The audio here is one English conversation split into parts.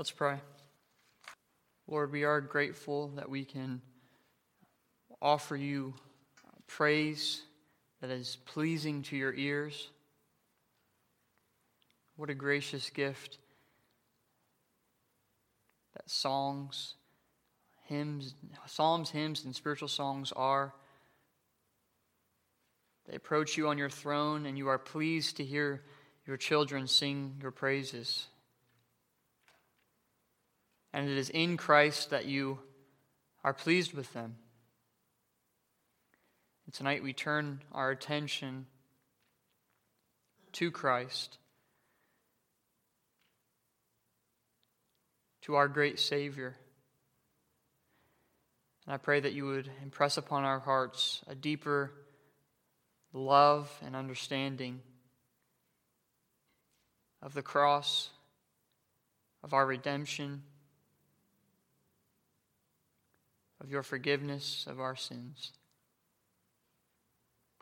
Let's pray. Lord, we are grateful that we can offer you praise that is pleasing to your ears. What a gracious gift that songs, hymns, psalms, hymns, and spiritual songs are. They approach you on your throne, and you are pleased to hear your children sing your praises. And it is in Christ that you are pleased with them. And tonight we turn our attention to Christ, to our great Savior. And I pray that you would impress upon our hearts a deeper love and understanding of the cross, of our redemption, of your forgiveness of our sins.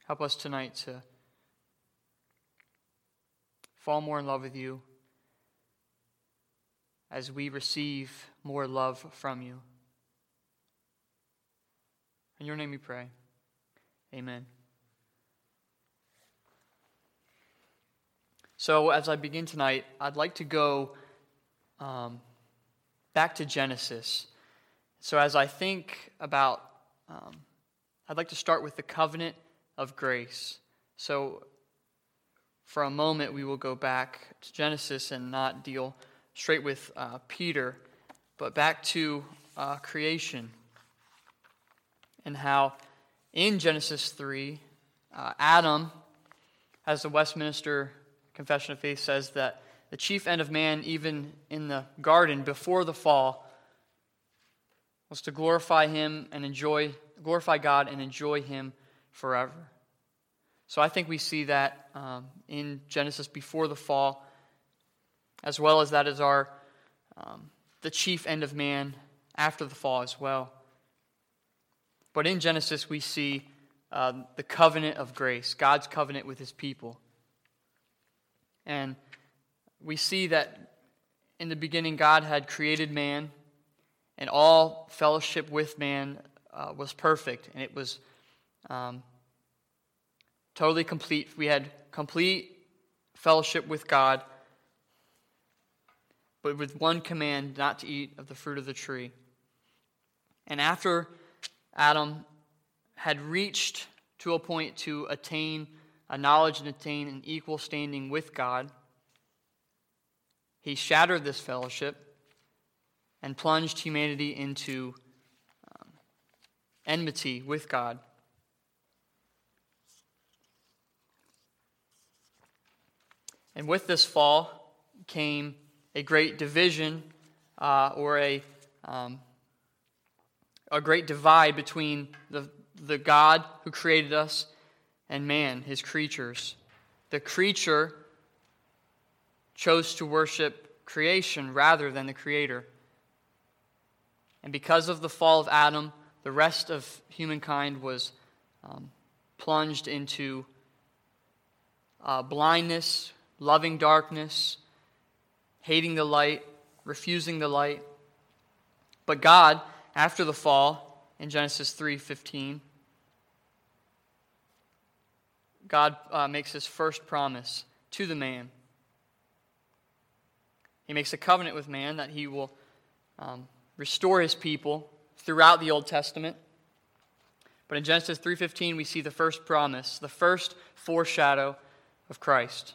Help us tonight to fall more in love with you as we receive more love from you. In your name we pray. Amen. So, as I begin tonight, I'd like to go um, back to Genesis. So, as I think about, um, I'd like to start with the covenant of grace. So, for a moment, we will go back to Genesis and not deal straight with uh, Peter, but back to uh, creation and how in Genesis 3, uh, Adam, as the Westminster Confession of Faith says, that the chief end of man, even in the garden before the fall, was to glorify him and enjoy glorify God and enjoy him forever. So I think we see that um, in Genesis before the fall, as well as that is our um, the chief end of man after the fall as well. But in Genesis we see uh, the covenant of grace, God's covenant with His people, and we see that in the beginning God had created man and all fellowship with man uh, was perfect, and it was um, totally complete. We had complete fellowship with God, but with one command not to eat of the fruit of the tree. And after Adam had reached to a point to attain a knowledge and attain an equal standing with God, he shattered this fellowship and plunged humanity into um, enmity with God. And with this fall came a great division uh, or a, um, a great divide between the, the God who created us and man, his creatures. The creature chose to worship creation rather than the creator. And because of the fall of Adam, the rest of humankind was um, plunged into uh, blindness, loving darkness, hating the light, refusing the light. But God, after the fall, in Genesis 3:15, God uh, makes his first promise to the man. He makes a covenant with man that he will um, restore his people throughout the Old Testament. But in Genesis 3:15 we see the first promise, the first foreshadow of Christ.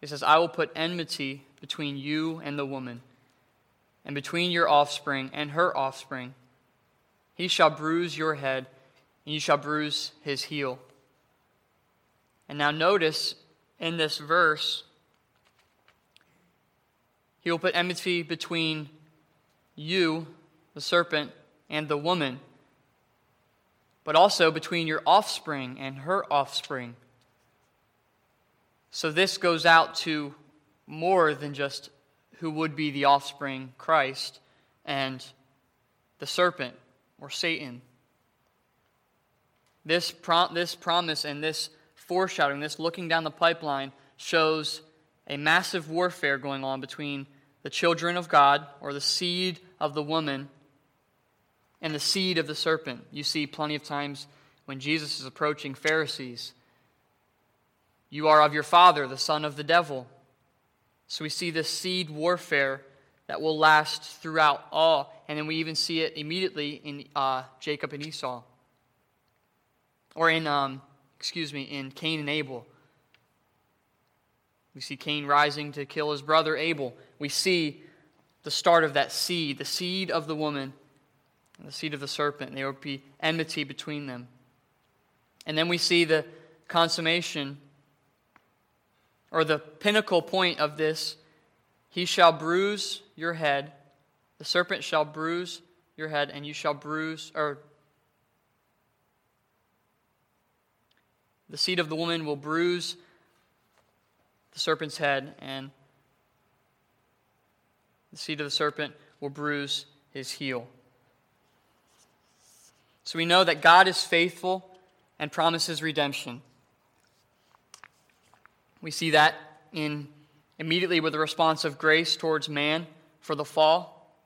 He says, "I will put enmity between you and the woman, and between your offspring and her offspring. He shall bruise your head, and you shall bruise his heel." And now notice in this verse, he will put enmity between you, the serpent, and the woman, but also between your offspring and her offspring. So this goes out to more than just who would be the offspring, Christ, and the serpent or Satan. This, prom- this promise and this foreshadowing, this looking down the pipeline, shows a massive warfare going on between the children of God, or the seed of the woman, and the seed of the serpent. You see plenty of times when Jesus is approaching Pharisees. You are of your father, the son of the devil. So we see this seed warfare that will last throughout all. And then we even see it immediately in uh, Jacob and Esau. Or in, um, excuse me, in Cain and Abel. We see Cain rising to kill his brother Abel. We see the start of that seed, the seed of the woman and the seed of the serpent. There will be enmity between them. And then we see the consummation or the pinnacle point of this He shall bruise your head, the serpent shall bruise your head, and you shall bruise, or the seed of the woman will bruise the serpent's head, and the seed of the serpent will bruise his heel. So we know that God is faithful and promises redemption. We see that in immediately with the response of grace towards man for the fall.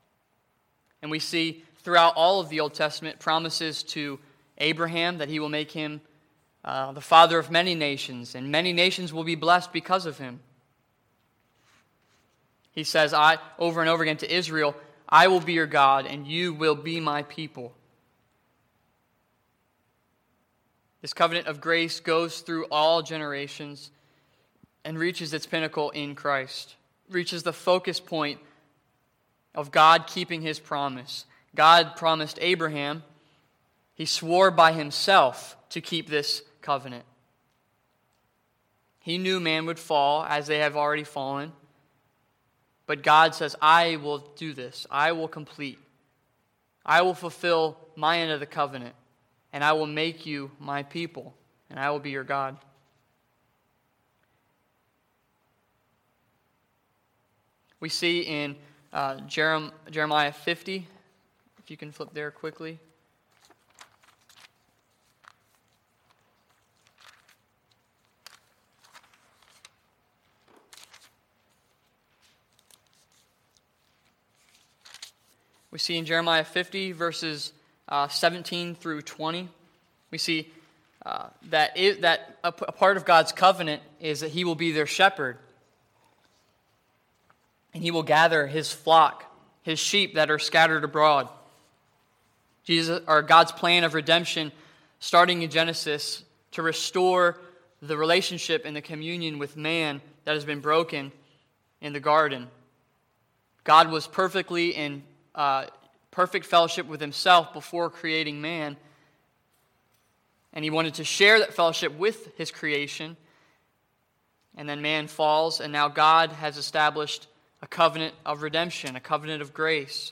And we see throughout all of the Old Testament promises to Abraham that he will make him uh, the father of many nations, and many nations will be blessed because of him. He says, I over and over again to Israel, I will be your God, and you will be my people. This covenant of grace goes through all generations and reaches its pinnacle in Christ, reaches the focus point of God keeping his promise. God promised Abraham, he swore by himself to keep this covenant. He knew man would fall as they have already fallen. But God says, I will do this. I will complete. I will fulfill my end of the covenant and I will make you my people, and I will be your God. We see in uh, Jeremiah 50, if you can flip there quickly. We see in Jeremiah 50, verses uh, 17 through 20, we see uh, that, it, that a, a part of God's covenant is that He will be their shepherd. And He will gather His flock, His sheep that are scattered abroad. Jesus, or God's plan of redemption, starting in Genesis, to restore the relationship and the communion with man that has been broken in the garden. God was perfectly in uh, perfect fellowship with himself before creating man. And he wanted to share that fellowship with his creation. And then man falls, and now God has established a covenant of redemption, a covenant of grace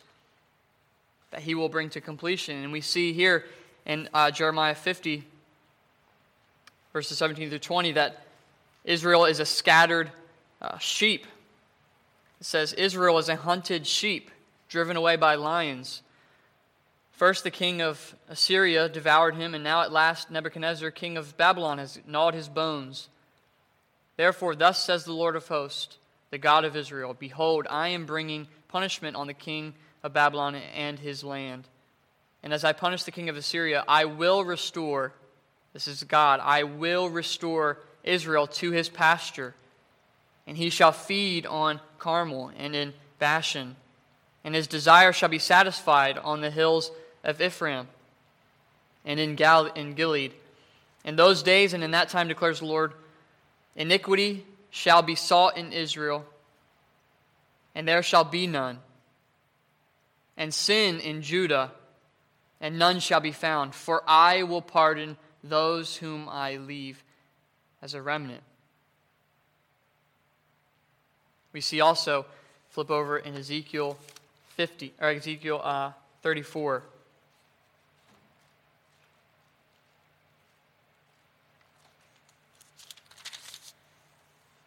that he will bring to completion. And we see here in uh, Jeremiah 50, verses 17 through 20, that Israel is a scattered uh, sheep. It says, Israel is a hunted sheep driven away by lions. First, the king of Assyria devoured him, and now at last Nebuchadnezzar, king of Babylon, has gnawed his bones. Therefore, thus says the Lord of hosts, the God of Israel Behold, I am bringing punishment on the king of Babylon and his land. And as I punish the king of Assyria, I will restore, this is God, I will restore Israel to his pasture, and he shall feed on Carmel and in Bashan and his desire shall be satisfied on the hills of Ephraim and in, Gal- in Gilead. In those days and in that time, declares the Lord, iniquity shall be sought in Israel, and there shall be none, and sin in Judah, and none shall be found, for I will pardon those whom I leave as a remnant. We see also, flip over in Ezekiel 50, or Ezekiel uh, 34.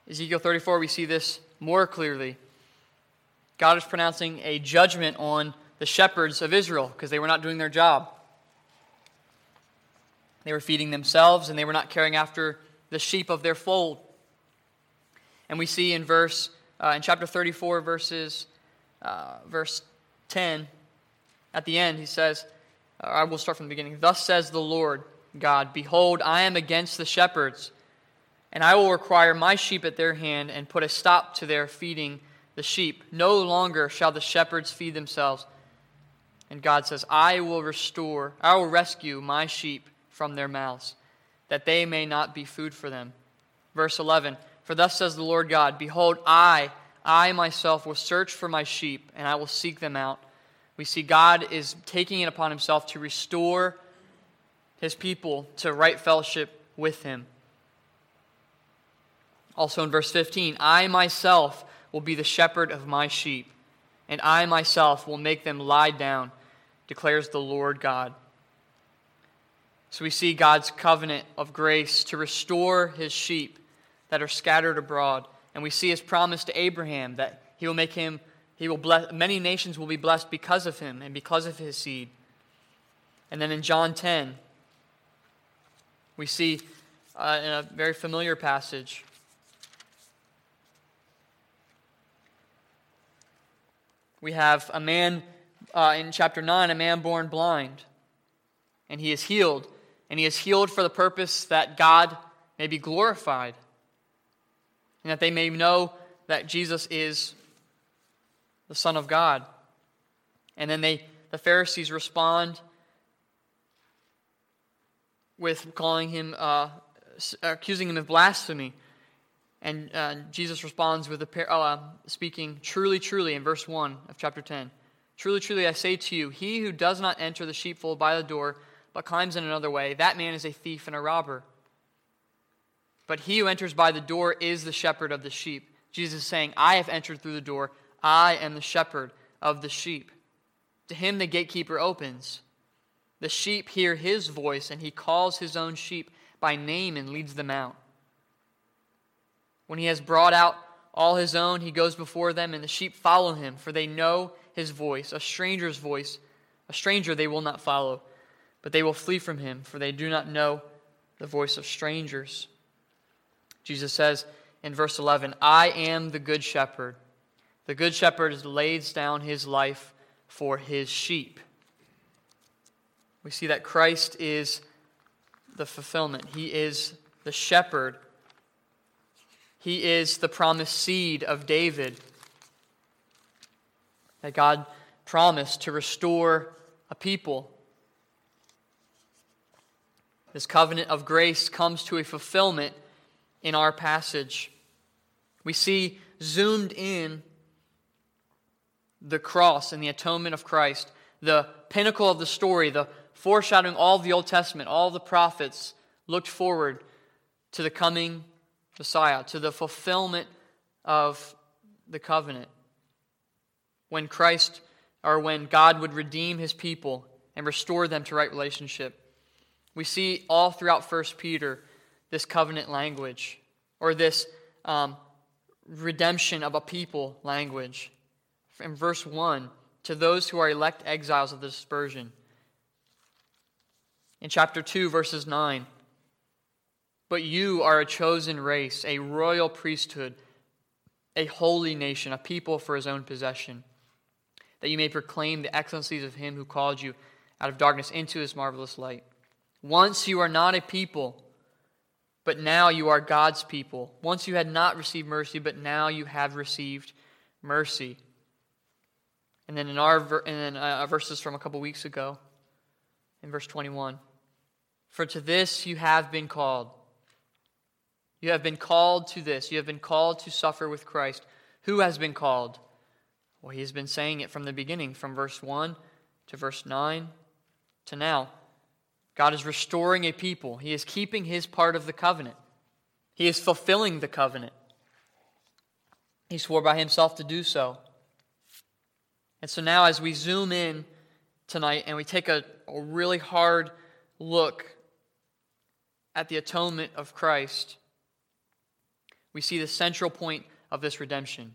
Ezekiel 34, we see this more clearly. God is pronouncing a judgment on the shepherds of Israel because they were not doing their job. They were feeding themselves and they were not caring after the sheep of their fold. And we see in verse uh, in chapter 34, verses, uh, verse 10, at the end, he says, uh, I will start from the beginning. Thus says the Lord God, Behold, I am against the shepherds, and I will require my sheep at their hand and put a stop to their feeding the sheep. No longer shall the shepherds feed themselves. And God says, I will restore, I will rescue my sheep from their mouths, that they may not be food for them. Verse 11 For thus says the Lord God, Behold, I, I myself will search for my sheep, and I will seek them out. We see God is taking it upon himself to restore his people to right fellowship with him. Also in verse 15, I myself will be the shepherd of my sheep, and I myself will make them lie down, declares the Lord God. So we see God's covenant of grace to restore his sheep that are scattered abroad. And we see his promise to Abraham that he will make him, he will bless, many nations will be blessed because of him and because of his seed. And then in John 10, we see uh, in a very familiar passage We have a man uh, in chapter 9, a man born blind, and he is healed. And he is healed for the purpose that God may be glorified, and that they may know that Jesus is the Son of God. And then they, the Pharisees respond with calling him, uh, accusing him of blasphemy. And uh, Jesus responds with par- uh, speaking, truly, truly, in verse 1 of chapter 10. Truly, truly, I say to you, he who does not enter the sheepfold by the door, but climbs in another way, that man is a thief and a robber. But he who enters by the door is the shepherd of the sheep. Jesus is saying, I have entered through the door. I am the shepherd of the sheep. To him the gatekeeper opens. The sheep hear his voice, and he calls his own sheep by name and leads them out. When he has brought out all his own, he goes before them, and the sheep follow him, for they know his voice. A stranger's voice, a stranger they will not follow, but they will flee from him, for they do not know the voice of strangers. Jesus says in verse 11, I am the good shepherd. The good shepherd lays down his life for his sheep. We see that Christ is the fulfillment, he is the shepherd he is the promised seed of David. That God promised to restore a people. This covenant of grace comes to a fulfillment in our passage. We see zoomed in the cross and the atonement of Christ, the pinnacle of the story, the foreshadowing all of the Old Testament, all the prophets looked forward to the coming Messiah, to the fulfillment of the covenant. When Christ, or when God would redeem his people and restore them to right relationship. We see all throughout 1 Peter this covenant language, or this um, redemption of a people language. In verse 1, to those who are elect exiles of the dispersion. In chapter 2, verses 9, but you are a chosen race, a royal priesthood, a holy nation, a people for his own possession, that you may proclaim the excellencies of him who called you out of darkness into his marvelous light. Once you are not a people, but now you are God's people. Once you had not received mercy, but now you have received mercy. And then in our and then uh, verses from a couple weeks ago, in verse 21, for to this you have been called you have been called to this. You have been called to suffer with Christ. Who has been called? Well, he has been saying it from the beginning, from verse 1 to verse 9 to now. God is restoring a people, He is keeping His part of the covenant, He is fulfilling the covenant. He swore by Himself to do so. And so now, as we zoom in tonight and we take a, a really hard look at the atonement of Christ, we see the central point of this redemption.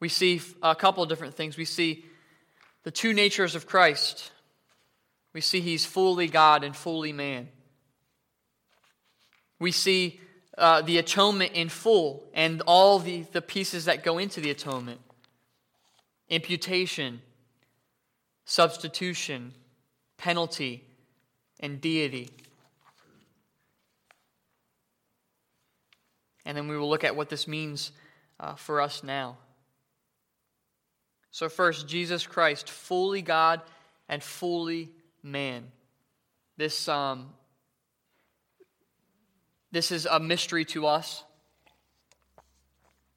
We see a couple of different things. We see the two natures of Christ. We see he's fully God and fully man. We see uh, the atonement in full and all the, the pieces that go into the atonement imputation, substitution, penalty, and deity. And then we will look at what this means uh, for us now. So, first, Jesus Christ, fully God and fully man. This, um, this is a mystery to us.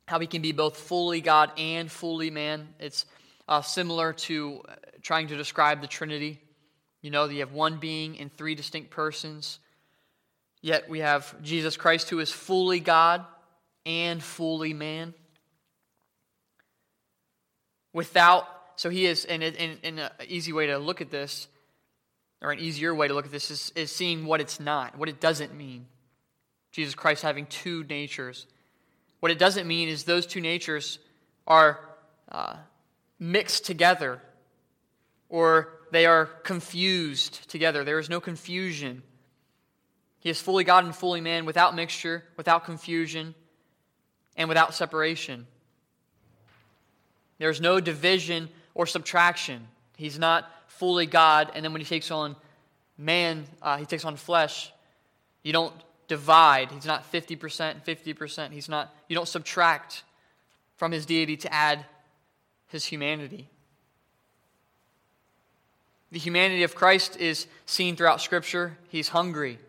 How he can be both fully God and fully man. It's uh, similar to uh, trying to describe the Trinity. You know, you have one being in three distinct persons. Yet we have Jesus Christ, who is fully God and fully man. Without, so he is, and, an easy way to look at this, or an easier way to look at this, is, is seeing what it's not, what it doesn't mean. Jesus Christ having two natures. What it doesn't mean is those two natures are uh, mixed together or they are confused together. There is no confusion. He is fully God and fully man without mixture, without confusion, and without separation. There's no division or subtraction. He's not fully God, and then when he takes on man, uh, he takes on flesh, you don't divide. He's not 50%, 50%. He's not, you don't subtract from his deity to add his humanity. The humanity of Christ is seen throughout Scripture. He's hungry,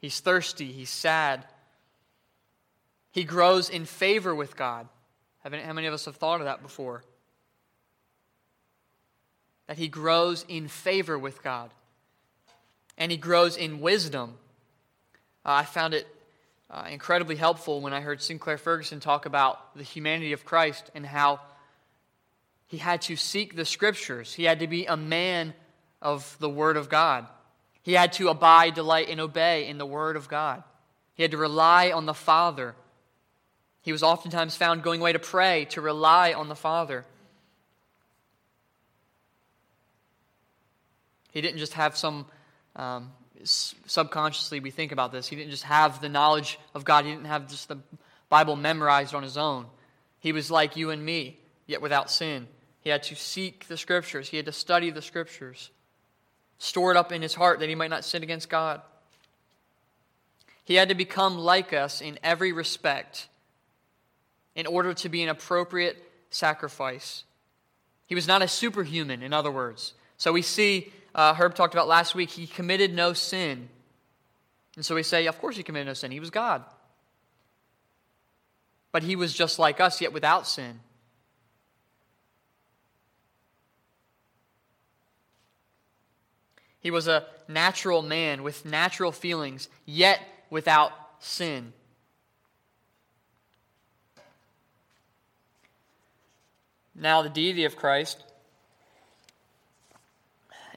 he's thirsty, he's sad. He grows in favor with God. How many of us have thought of that before? That he grows in favor with God. And he grows in wisdom. Uh, I found it uh, incredibly helpful when I heard Sinclair Ferguson talk about the humanity of Christ and how he had to seek the scriptures. He had to be a man of the Word of God. He had to abide, delight, and obey in the Word of God. He had to rely on the Father. He was oftentimes found going away to pray, to rely on the Father. He didn't just have some um, subconsciously we think about this. He didn't just have the knowledge of God, he didn't have just the Bible memorized on his own. He was like you and me, yet without sin. He had to seek the scriptures, he had to study the scriptures, store it up in his heart that he might not sin against God. He had to become like us in every respect in order to be an appropriate sacrifice. He was not a superhuman, in other words. So we see uh, Herb talked about last week, he committed no sin. And so we say, of course he committed no sin. He was God. But he was just like us, yet without sin. He was a natural man with natural feelings, yet without sin. Now, the deity of Christ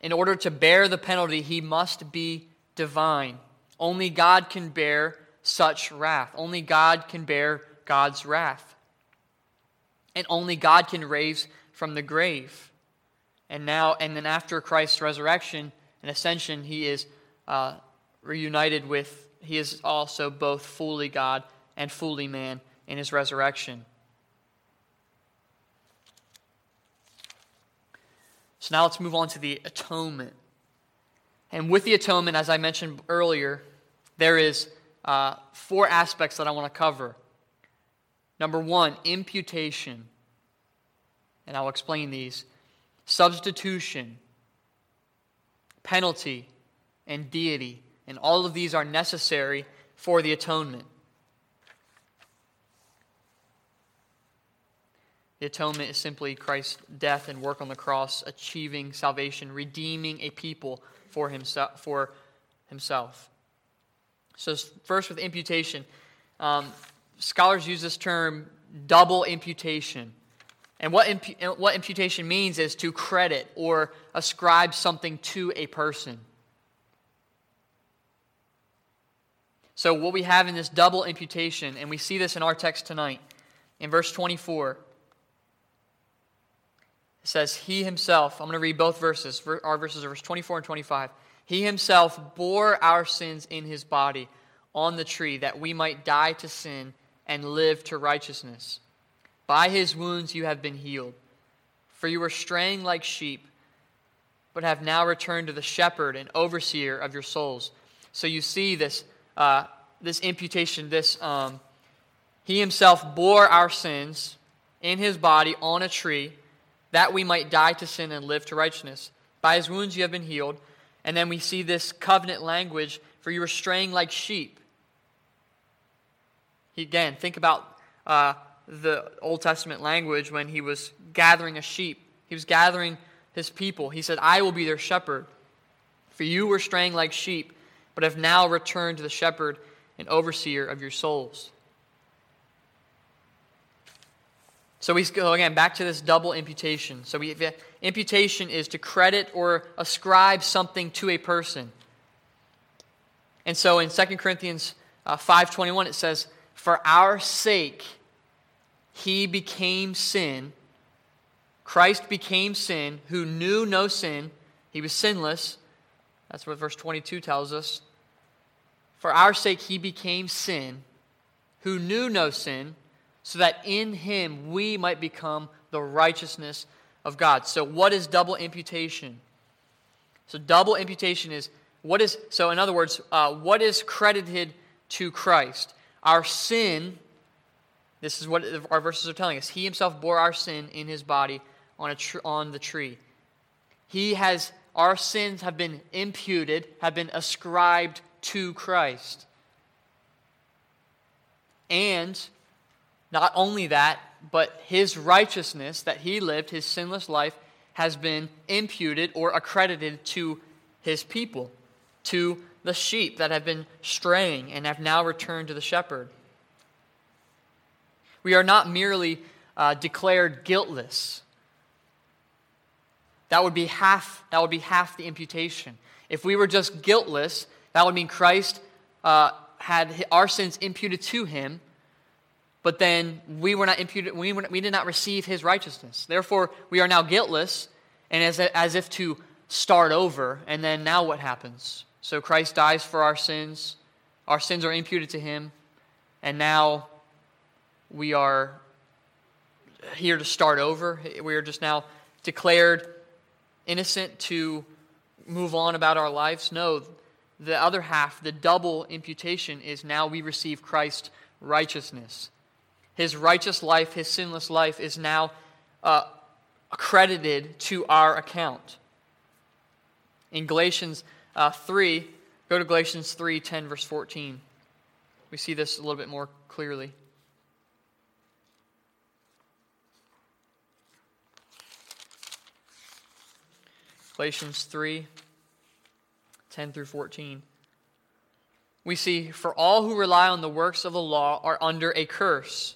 in order to bear the penalty, he must be divine. Only God can bear such wrath. Only God can bear God's wrath. And only God can raise from the grave. And now, and then after Christ's resurrection and ascension, he is uh, reunited with, he is also both fully God and fully man in his resurrection. So now let's move on to the atonement. And with the atonement, as I mentioned earlier, there is uh, four aspects that I want to cover. Number one, imputation. And I'll explain these substitution, penalty, and deity. And all of these are necessary for the atonement. The atonement is simply Christ's death and work on the cross, achieving salvation, redeeming a people for himself. For himself. So, first with imputation, um, scholars use this term double imputation. And what, impu- what imputation means is to credit or ascribe something to a person. So, what we have in this double imputation, and we see this in our text tonight, in verse 24, it says, He himself, I'm going to read both verses. Our verses verse 24 and 25. He himself bore our sins in his body on the tree that we might die to sin and live to righteousness. By his wounds you have been healed. For you were straying like sheep, but have now returned to the shepherd and overseer of your souls. So you see this, uh, this imputation, this, um, he himself bore our sins in his body on a tree, that we might die to sin and live to righteousness. By his wounds you have been healed. And then we see this covenant language for you were straying like sheep. He, Again, think about uh, the Old Testament language when he was gathering a sheep. He was gathering his people. He said, I will be their shepherd. For you were straying like sheep, but have now returned to the shepherd and overseer of your souls. So we go again back to this double imputation. So we, imputation is to credit or ascribe something to a person. And so in 2 Corinthians uh, 5.21 it says, For our sake he became sin. Christ became sin, who knew no sin. He was sinless. That's what verse 22 tells us. For our sake he became sin, who knew no sin so that in him we might become the righteousness of God. So, what is double imputation? So, double imputation is what is, so in other words, uh, what is credited to Christ? Our sin, this is what our verses are telling us. He himself bore our sin in his body on, a tr- on the tree. He has, our sins have been imputed, have been ascribed to Christ. And not only that, but his righteousness that he lived, his sinless life, has been imputed or accredited to his people, to the sheep that have been straying and have now returned to the shepherd. We are not merely uh, declared guiltless. That would be half. That would be half the imputation. If we were just guiltless, that would mean Christ uh, had our sins imputed to him, but then we were not imputed, we, were, we did not receive his righteousness. Therefore, we are now guiltless, and as, as if to start over, and then now what happens? So Christ dies for our sins, our sins are imputed to him, and now we are here to start over. We are just now declared innocent to move on about our lives. No, the other half, the double imputation, is now we receive Christ's righteousness. His righteous life, his sinless life, is now uh, accredited to our account. In Galatians uh, 3, go to Galatians 3 10, verse 14. We see this a little bit more clearly. Galatians 3 10 through 14. We see, For all who rely on the works of the law are under a curse.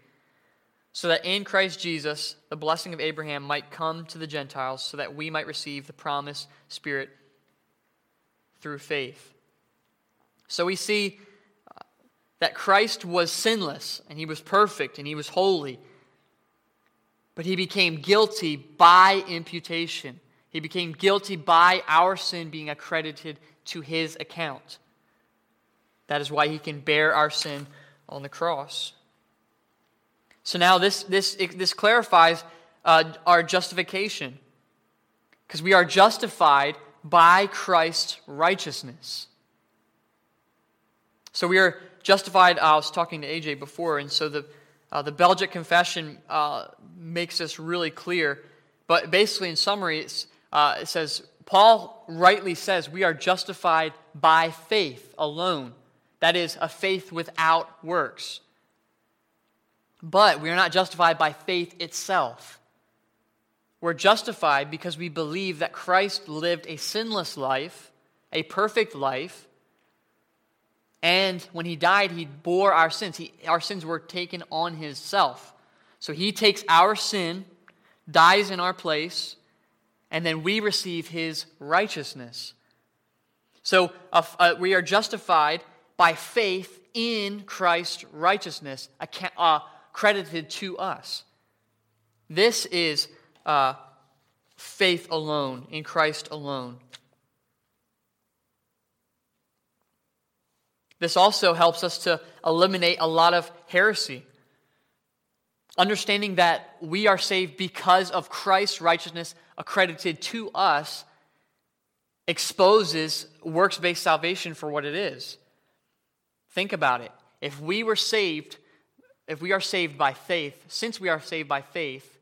so that in Christ Jesus the blessing of Abraham might come to the Gentiles, so that we might receive the promised Spirit through faith. So we see uh, that Christ was sinless, and he was perfect, and he was holy. But he became guilty by imputation. He became guilty by our sin being accredited to his account. That is why he can bear our sin on the cross. So now this, this, this clarifies uh, our justification because we are justified by Christ's righteousness. So we are justified. I was talking to AJ before, and so the, uh, the Belgic Confession uh, makes this really clear. But basically, in summary, uh, it says Paul rightly says we are justified by faith alone. That is, a faith without works. But we are not justified by faith itself. We're justified because we believe that Christ lived a sinless life, a perfect life, And when he died, he bore our sins. He, our sins were taken on himself. So he takes our sin, dies in our place, and then we receive his righteousness. So uh, uh, we are justified by faith in Christ's righteousness, uh, credited to us. This is uh, faith alone, in Christ alone. This also helps us to eliminate a lot of heresy. Understanding that we are saved because of Christ's righteousness accredited to us exposes works based salvation for what it is. Think about it. If we were saved, if we are saved by faith, since we are saved by faith,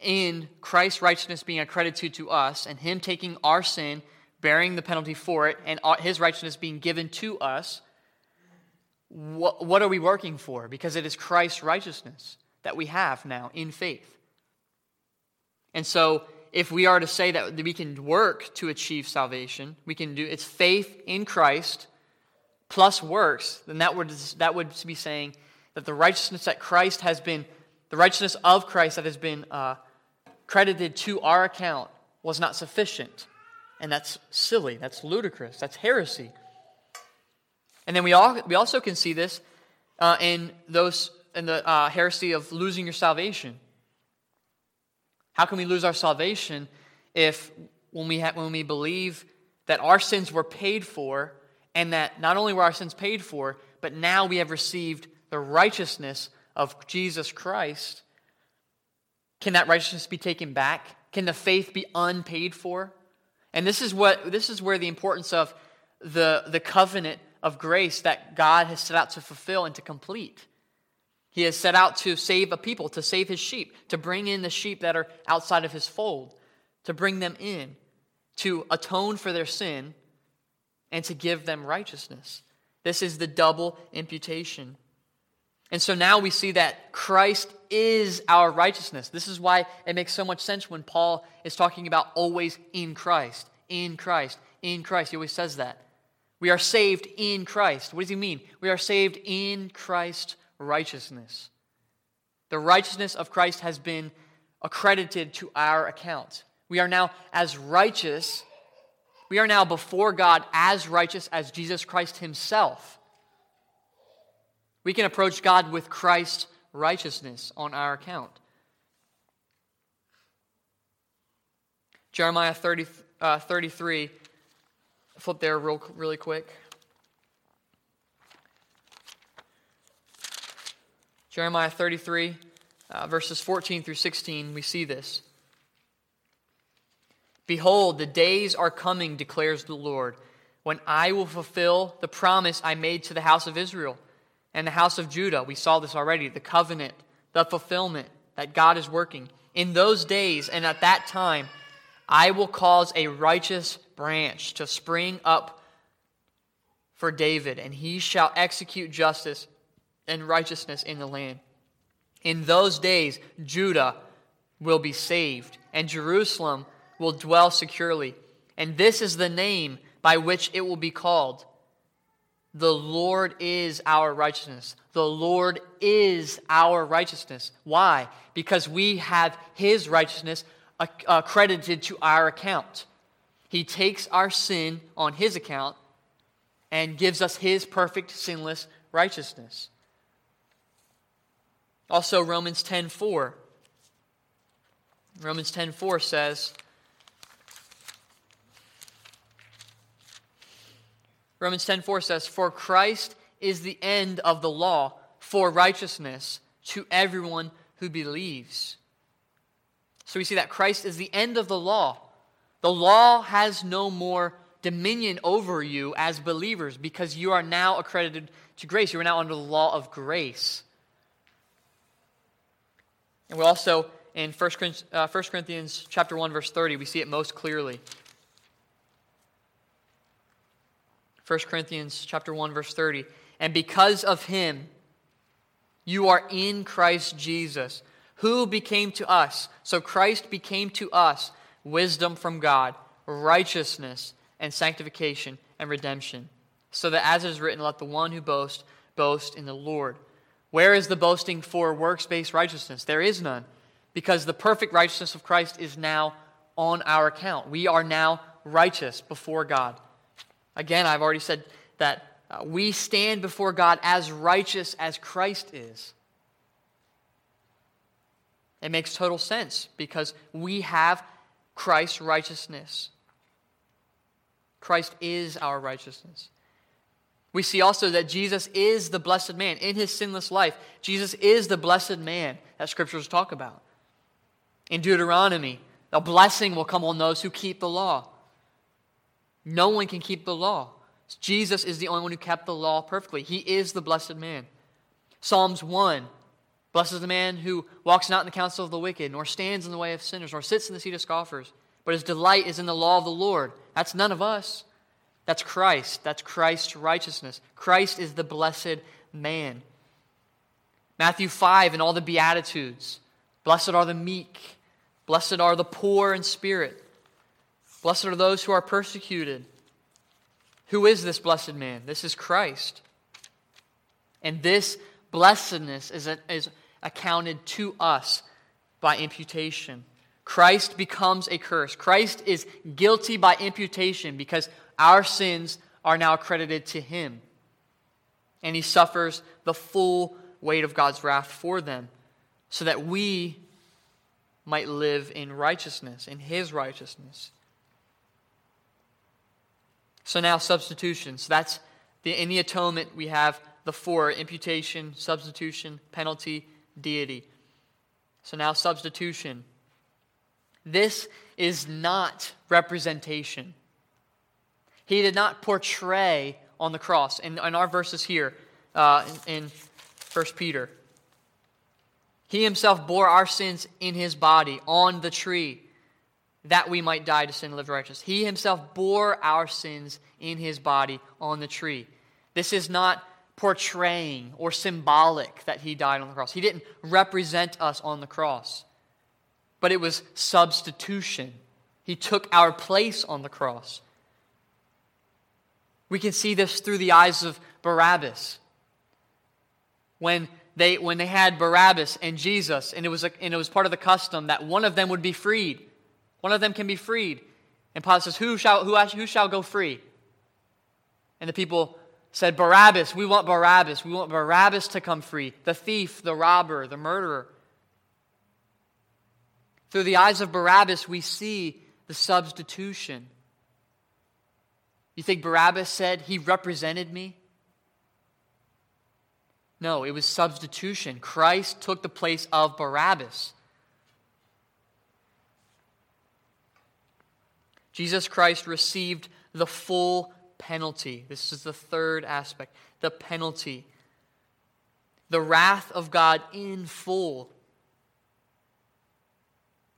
in Christ's righteousness being accredited to us and Him taking our sin bearing the penalty for it, and his righteousness being given to us, what, what are we working for? Because it is Christ's righteousness that we have now in faith. And so, if we are to say that we can work to achieve salvation, we can do it's faith in Christ plus works, then that would, that would be saying that the righteousness that Christ has been, the righteousness of Christ that has been uh, credited to our account was not sufficient. And that's silly. That's ludicrous. That's heresy. And then we, all, we also can see this uh, in, those, in the uh, heresy of losing your salvation. How can we lose our salvation if, when we, ha- when we believe that our sins were paid for, and that not only were our sins paid for, but now we have received the righteousness of Jesus Christ? Can that righteousness be taken back? Can the faith be unpaid for? And this is, what, this is where the importance of the, the covenant of grace that God has set out to fulfill and to complete. He has set out to save a people, to save his sheep, to bring in the sheep that are outside of his fold, to bring them in, to atone for their sin, and to give them righteousness. This is the double imputation. And so now we see that Christ is our righteousness. This is why it makes so much sense when Paul is talking about always in Christ, in Christ, in Christ. He always says that. We are saved in Christ. What does he mean? We are saved in Christ's righteousness. The righteousness of Christ has been accredited to our account. We are now as righteous, we are now before God as righteous as Jesus Christ himself. We can approach God with Christ's righteousness on our account. Jeremiah 30, uh, 33, flip there real, really quick. Jeremiah 33, uh, verses 14 through 16, we see this. Behold, the days are coming, declares the Lord, when I will fulfill the promise I made to the house of Israel and the house of Judah. We saw this already the covenant, the fulfillment that God is working. In those days and at that time, I will cause a righteous branch to spring up for David, and he shall execute justice and righteousness in the land. In those days, Judah will be saved, and Jerusalem will dwell securely. And this is the name by which it will be called the Lord is our righteousness. The Lord is our righteousness. Why? Because we have His righteousness uh, uh, accredited to our account. He takes our sin on His account and gives us His perfect, sinless righteousness. Also, Romans 10 4. Romans 10 4 says, Romans 10:4 says, "For Christ is the end of the law for righteousness to everyone who believes." So we see that Christ is the end of the law. The law has no more dominion over you as believers because you are now accredited to grace. You are now under the law of grace. And we also in 1 uh, Corinthians chapter 1 verse 30 we see it most clearly. 1 Corinthians chapter 1 verse 30. And because of him you are in Christ Jesus, who became to us. So Christ became to us wisdom from God, righteousness and sanctification and redemption. so that as it is written, let the one who boasts boast in the Lord. Where is the boasting for works based righteousness? There is none, because the perfect righteousness of Christ is now on our account. We are now righteous before God. Again, I've already said that uh, we stand before God as righteous as Christ is. It makes total sense because we have Christ's righteousness. Christ is our righteousness. We see also that Jesus is the blessed man in his sinless life. Jesus is the blessed man that scriptures talk about. In Deuteronomy, a blessing will come on those who keep the law. No one can keep the law. Jesus is the only one who kept the law perfectly. He is the blessed man. Psalms 1 Blessed is the man who walks not in the counsel of the wicked, nor stands in the way of sinners, nor sits in the seat of scoffers, but his delight is in the law of the Lord. That's none of us. That's Christ. That's Christ's righteousness. Christ is the blessed man. Matthew 5 and all the Beatitudes. Blessed are the meek. Blessed are the poor in spirit. Blessed are those who are persecuted. Who is this blessed man? This is Christ. And this blessedness is, a, is accounted to us by imputation. Christ becomes a curse. Christ is guilty by imputation because our sins are now credited to him. And he suffers the full weight of God's wrath for them so that we might live in righteousness, in his righteousness. So now substitution. So that's the, in the atonement we have the four imputation, substitution, penalty, deity. So now substitution. This is not representation. He did not portray on the cross. In, in our verses here, uh, in, in 1 Peter, he himself bore our sins in his body on the tree that we might die to sin and live righteous. He himself bore our sins in his body on the tree. This is not portraying or symbolic that he died on the cross. He didn't represent us on the cross, but it was substitution. He took our place on the cross. We can see this through the eyes of Barabbas. When they, when they had Barabbas and Jesus, and it, was a, and it was part of the custom that one of them would be freed. One of them can be freed. And Pilate says, Who shall, who, who shall go free? And the people said, Barabbas. We want Barabbas. We want Barabbas to come free. The thief, the robber, the murderer. Through the eyes of Barabbas, we see the substitution. You think Barabbas said, He represented me? No, it was substitution. Christ took the place of Barabbas. Jesus Christ received the full penalty. This is the third aspect the penalty. The wrath of God in full.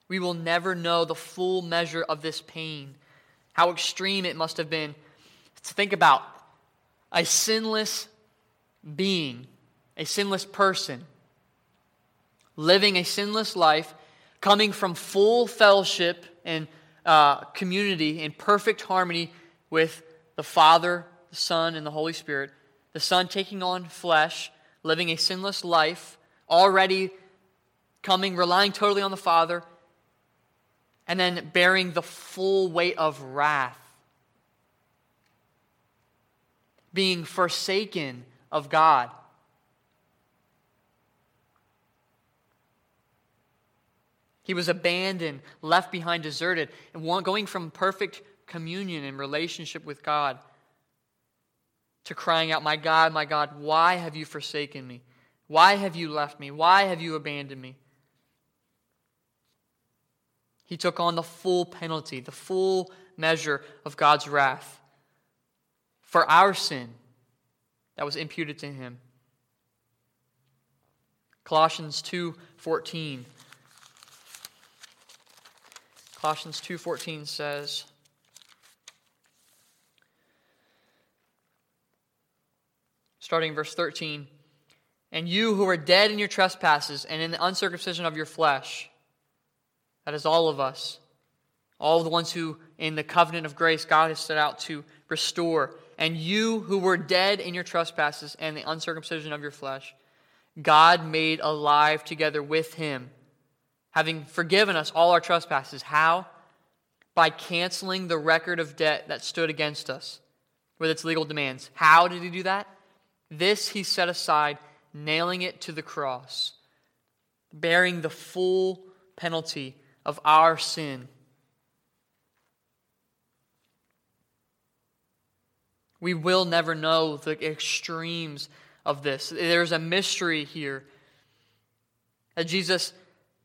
We will never know the full measure of this pain, how extreme it must have been. To think about a sinless being a sinless person, living a sinless life, coming from full fellowship and uh, community in perfect harmony with the Father, the Son, and the Holy Spirit. The Son taking on flesh, living a sinless life, already coming, relying totally on the Father, and then bearing the full weight of wrath, being forsaken of God He was abandoned, left behind, deserted, and going from perfect communion and relationship with God to crying out, My God, my God, why have you forsaken me? Why have you left me? Why have you abandoned me? He took on the full penalty, the full measure of God's wrath for our sin that was imputed to him. Colossians 2:14 Colossians 2:14 says starting verse 13 and you who are dead in your trespasses and in the uncircumcision of your flesh that is all of us all of the ones who in the covenant of grace God has set out to restore And you who were dead in your trespasses and the uncircumcision of your flesh, God made alive together with him, having forgiven us all our trespasses. How? By canceling the record of debt that stood against us with its legal demands. How did he do that? This he set aside, nailing it to the cross, bearing the full penalty of our sin We will never know the extremes of this. There's a mystery here. That Jesus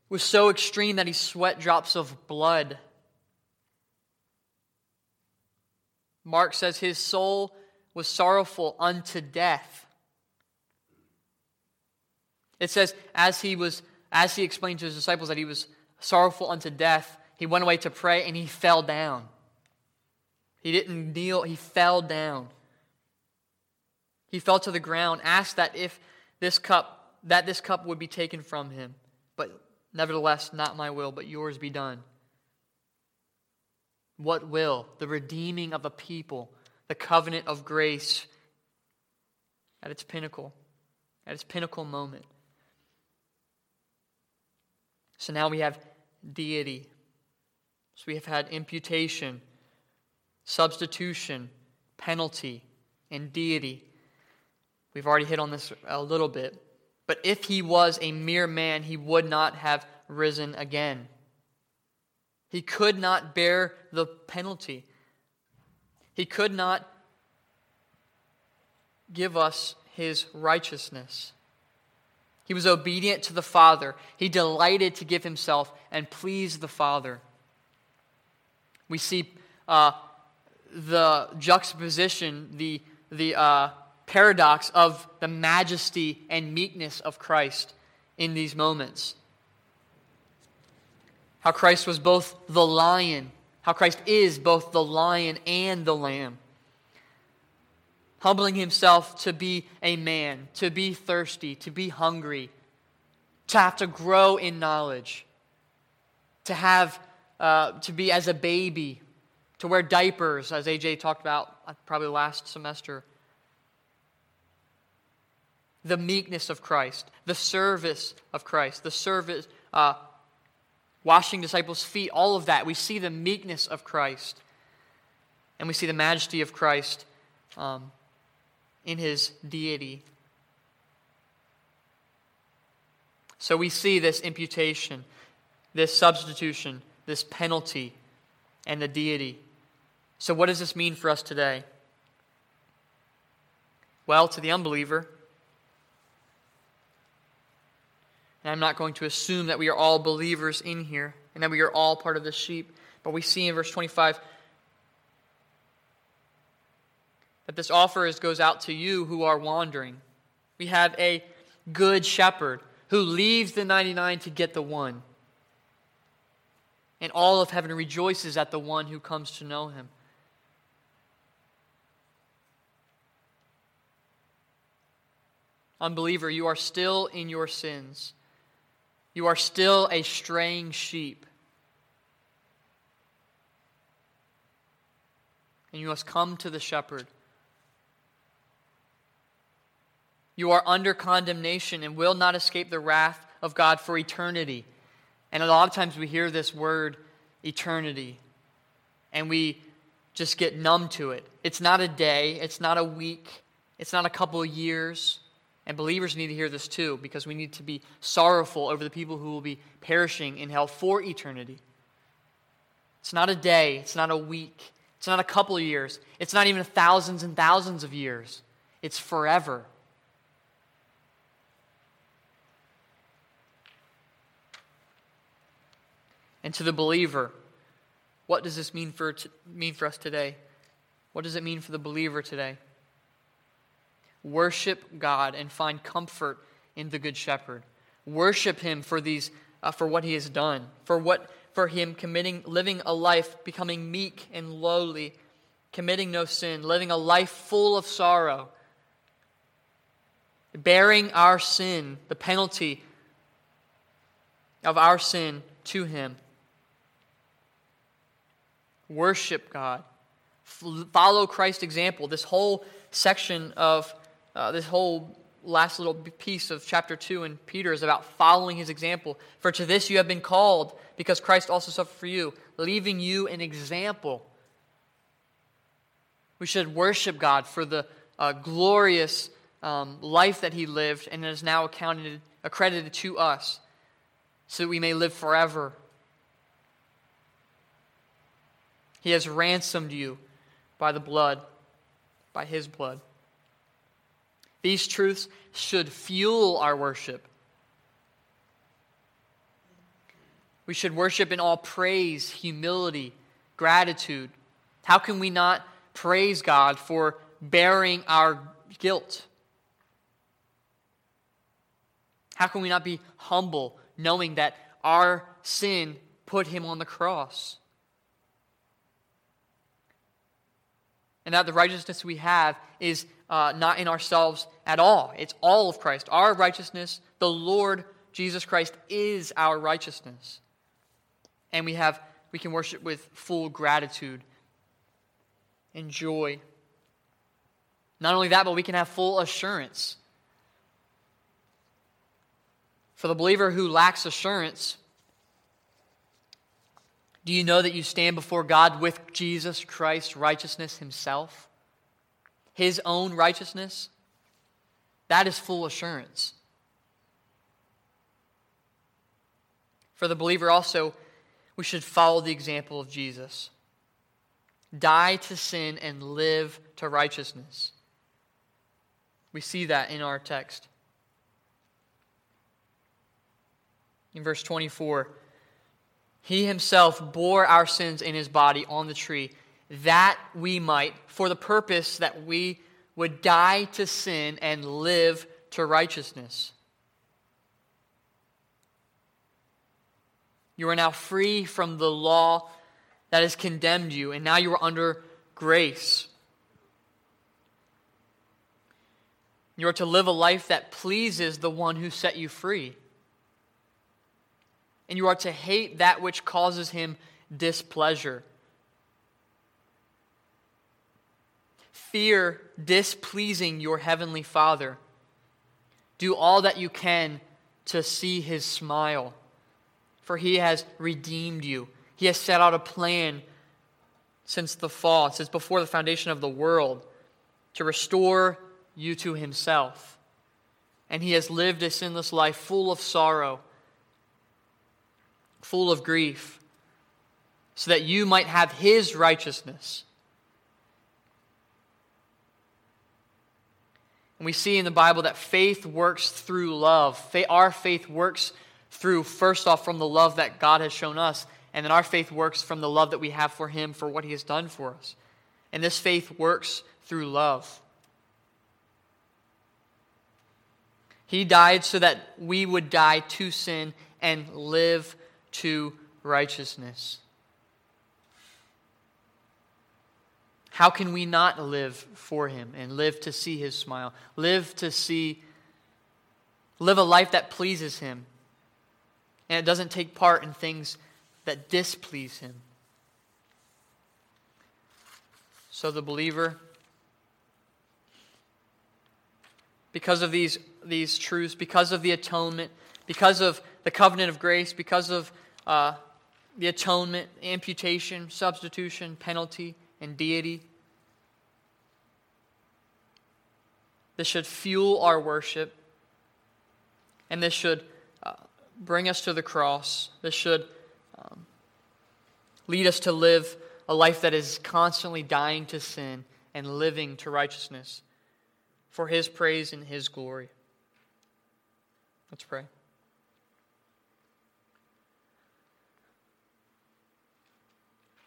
was so extreme that he sweat drops of blood. Mark says his soul was sorrowful unto death. It says, as he was, as he explained to his disciples that he was sorrowful unto death, he went away to pray and he fell down. He didn't kneel, he fell down. He fell to the ground, asked that if this cup that this cup would be taken from him, but nevertheless not my will, but yours be done. What will? The redeeming of a people, the covenant of grace at its pinnacle, at its pinnacle moment. So now we have deity. So we have had imputation substitution, penalty, and deity. We've already hit on this a little bit. But if he was a mere man, he would not have risen again. He could not bear the penalty. He could not give us his righteousness. He was obedient to the Father. He delighted to give himself and please the Father. We see uh, the juxtaposition, the, the uh, paradox of the majesty and meekness of Christ in these moments. How Christ was both the lion, how Christ is both the lion and the lamb. Humbling himself to be a man, to be thirsty, to be hungry, to have to grow in knowledge, to have uh, to be as a baby to wear diapers, as AJ talked about uh, probably last semester. The meekness of Christ, the service of Christ, the service, uh, washing disciples' feet, all of that. We see the meekness of Christ, and we see the majesty of Christ um, in his deity. So we see this imputation, this substitution, this penalty, and the deity. So, what does this mean for us today? Well, to the unbeliever, and I'm not going to assume that we are all believers in here and that we are all part of the sheep, but we see in verse 25 that this offer is, goes out to you who are wandering. We have a good shepherd who leaves the 99 to get the one. And all of heaven rejoices at the one who comes to know him. Unbeliever, you are still in your sins. You are still a straying sheep. And you must come to the shepherd. You are under condemnation and will not escape the wrath of God for eternity. And a lot of times we hear this word, eternity, and we just get numb to it. It's not a day, it's not a week, it's not a couple of years. And believers need to hear this too, because we need to be sorrowful over the people who will be perishing in hell for eternity. It's not a day, it's not a week, it's not a couple of years, it's not even thousands and thousands of years. It's forever. And to the believer, what does this mean for, mean for us today? What does it mean for the believer today? Worship God and find comfort in the Good Shepherd. Worship Him for these, uh, for what He has done, for what, for Him committing, living a life, becoming meek and lowly, committing no sin, living a life full of sorrow, bearing our sin, the penalty of our sin to Him. Worship God. follow Christ's example. This whole section of uh, this whole last little piece of chapter 2 in Peter is about following his example. For to this you have been called, because Christ also suffered for you, leaving you an example. We should worship God for the uh, glorious um, life that he lived and is now accounted, accredited to us so that we may live forever. He has ransomed you by the blood, by his blood. These truths should fuel our worship. We should worship in all praise, humility, gratitude. How can we not praise God for bearing our guilt? How can we not be humble knowing that our sin put him on the cross? And that the righteousness we have is uh, not in ourselves at all. It's all of Christ. Our righteousness, the Lord Jesus Christ, is our righteousness. And we, have, we can worship with full gratitude and joy. Not only that, but we can have full assurance for the believer who lacks assurance, do you know that you stand before God with Jesus Christ's righteousness himself? His own righteousness? That is full assurance. For the believer also, we should follow the example of Jesus. Die to sin and live to righteousness. We see that in our text. in verse 24. He himself bore our sins in his body on the tree, that we might, for the purpose that we would die to sin and live to righteousness. You are now free from the law that has condemned you, and now you are under grace. You are to live a life that pleases the one who set you free and you are to hate that which causes him displeasure. Fear displeasing your heavenly Father. Do all that you can to see his smile, for he has redeemed you. He has set out a plan since the fall, since before the foundation of the world, to restore you to himself. And he has lived a sinless life full of sorrow full of grief, so that you might have his righteousness. We see in the Bible that faith works through love. Our faith works through, first off, from the love that God has shown us, and then our faith works from the love that we have for him for what he has done for us. And this faith works through love. He died so that we would die to sin and live to righteousness. How can we not live for him and live to see his smile? Live to see, live a life that pleases him and it doesn't take part in things that displease him. So the believer, because of these, these truths, because of the atonement, because of the covenant of grace, because of uh, the atonement, imputation, substitution, penalty, and deity. This should fuel our worship, and this should uh, bring us to the cross. This should um, lead us to live a life that is constantly dying to sin and living to righteousness for His praise and His glory. Let's pray.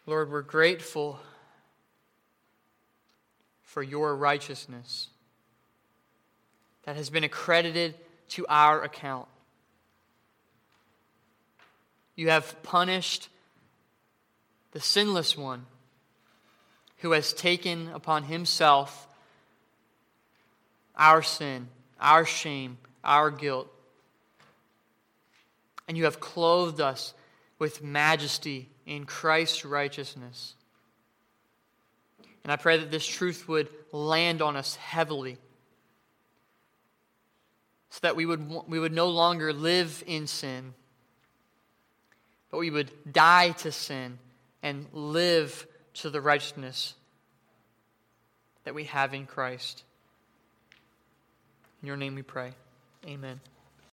Lord, we're grateful for your righteousness that has been accredited to our account. You have punished the sinless one who has taken upon himself our sin, our shame, our guilt. And you have clothed us with majesty in Christ's righteousness. And I pray that this truth would land on us heavily so that we would, we would no longer live in sin, but we would die to sin and live to the righteousness that we have in Christ. In your name we pray. Amen.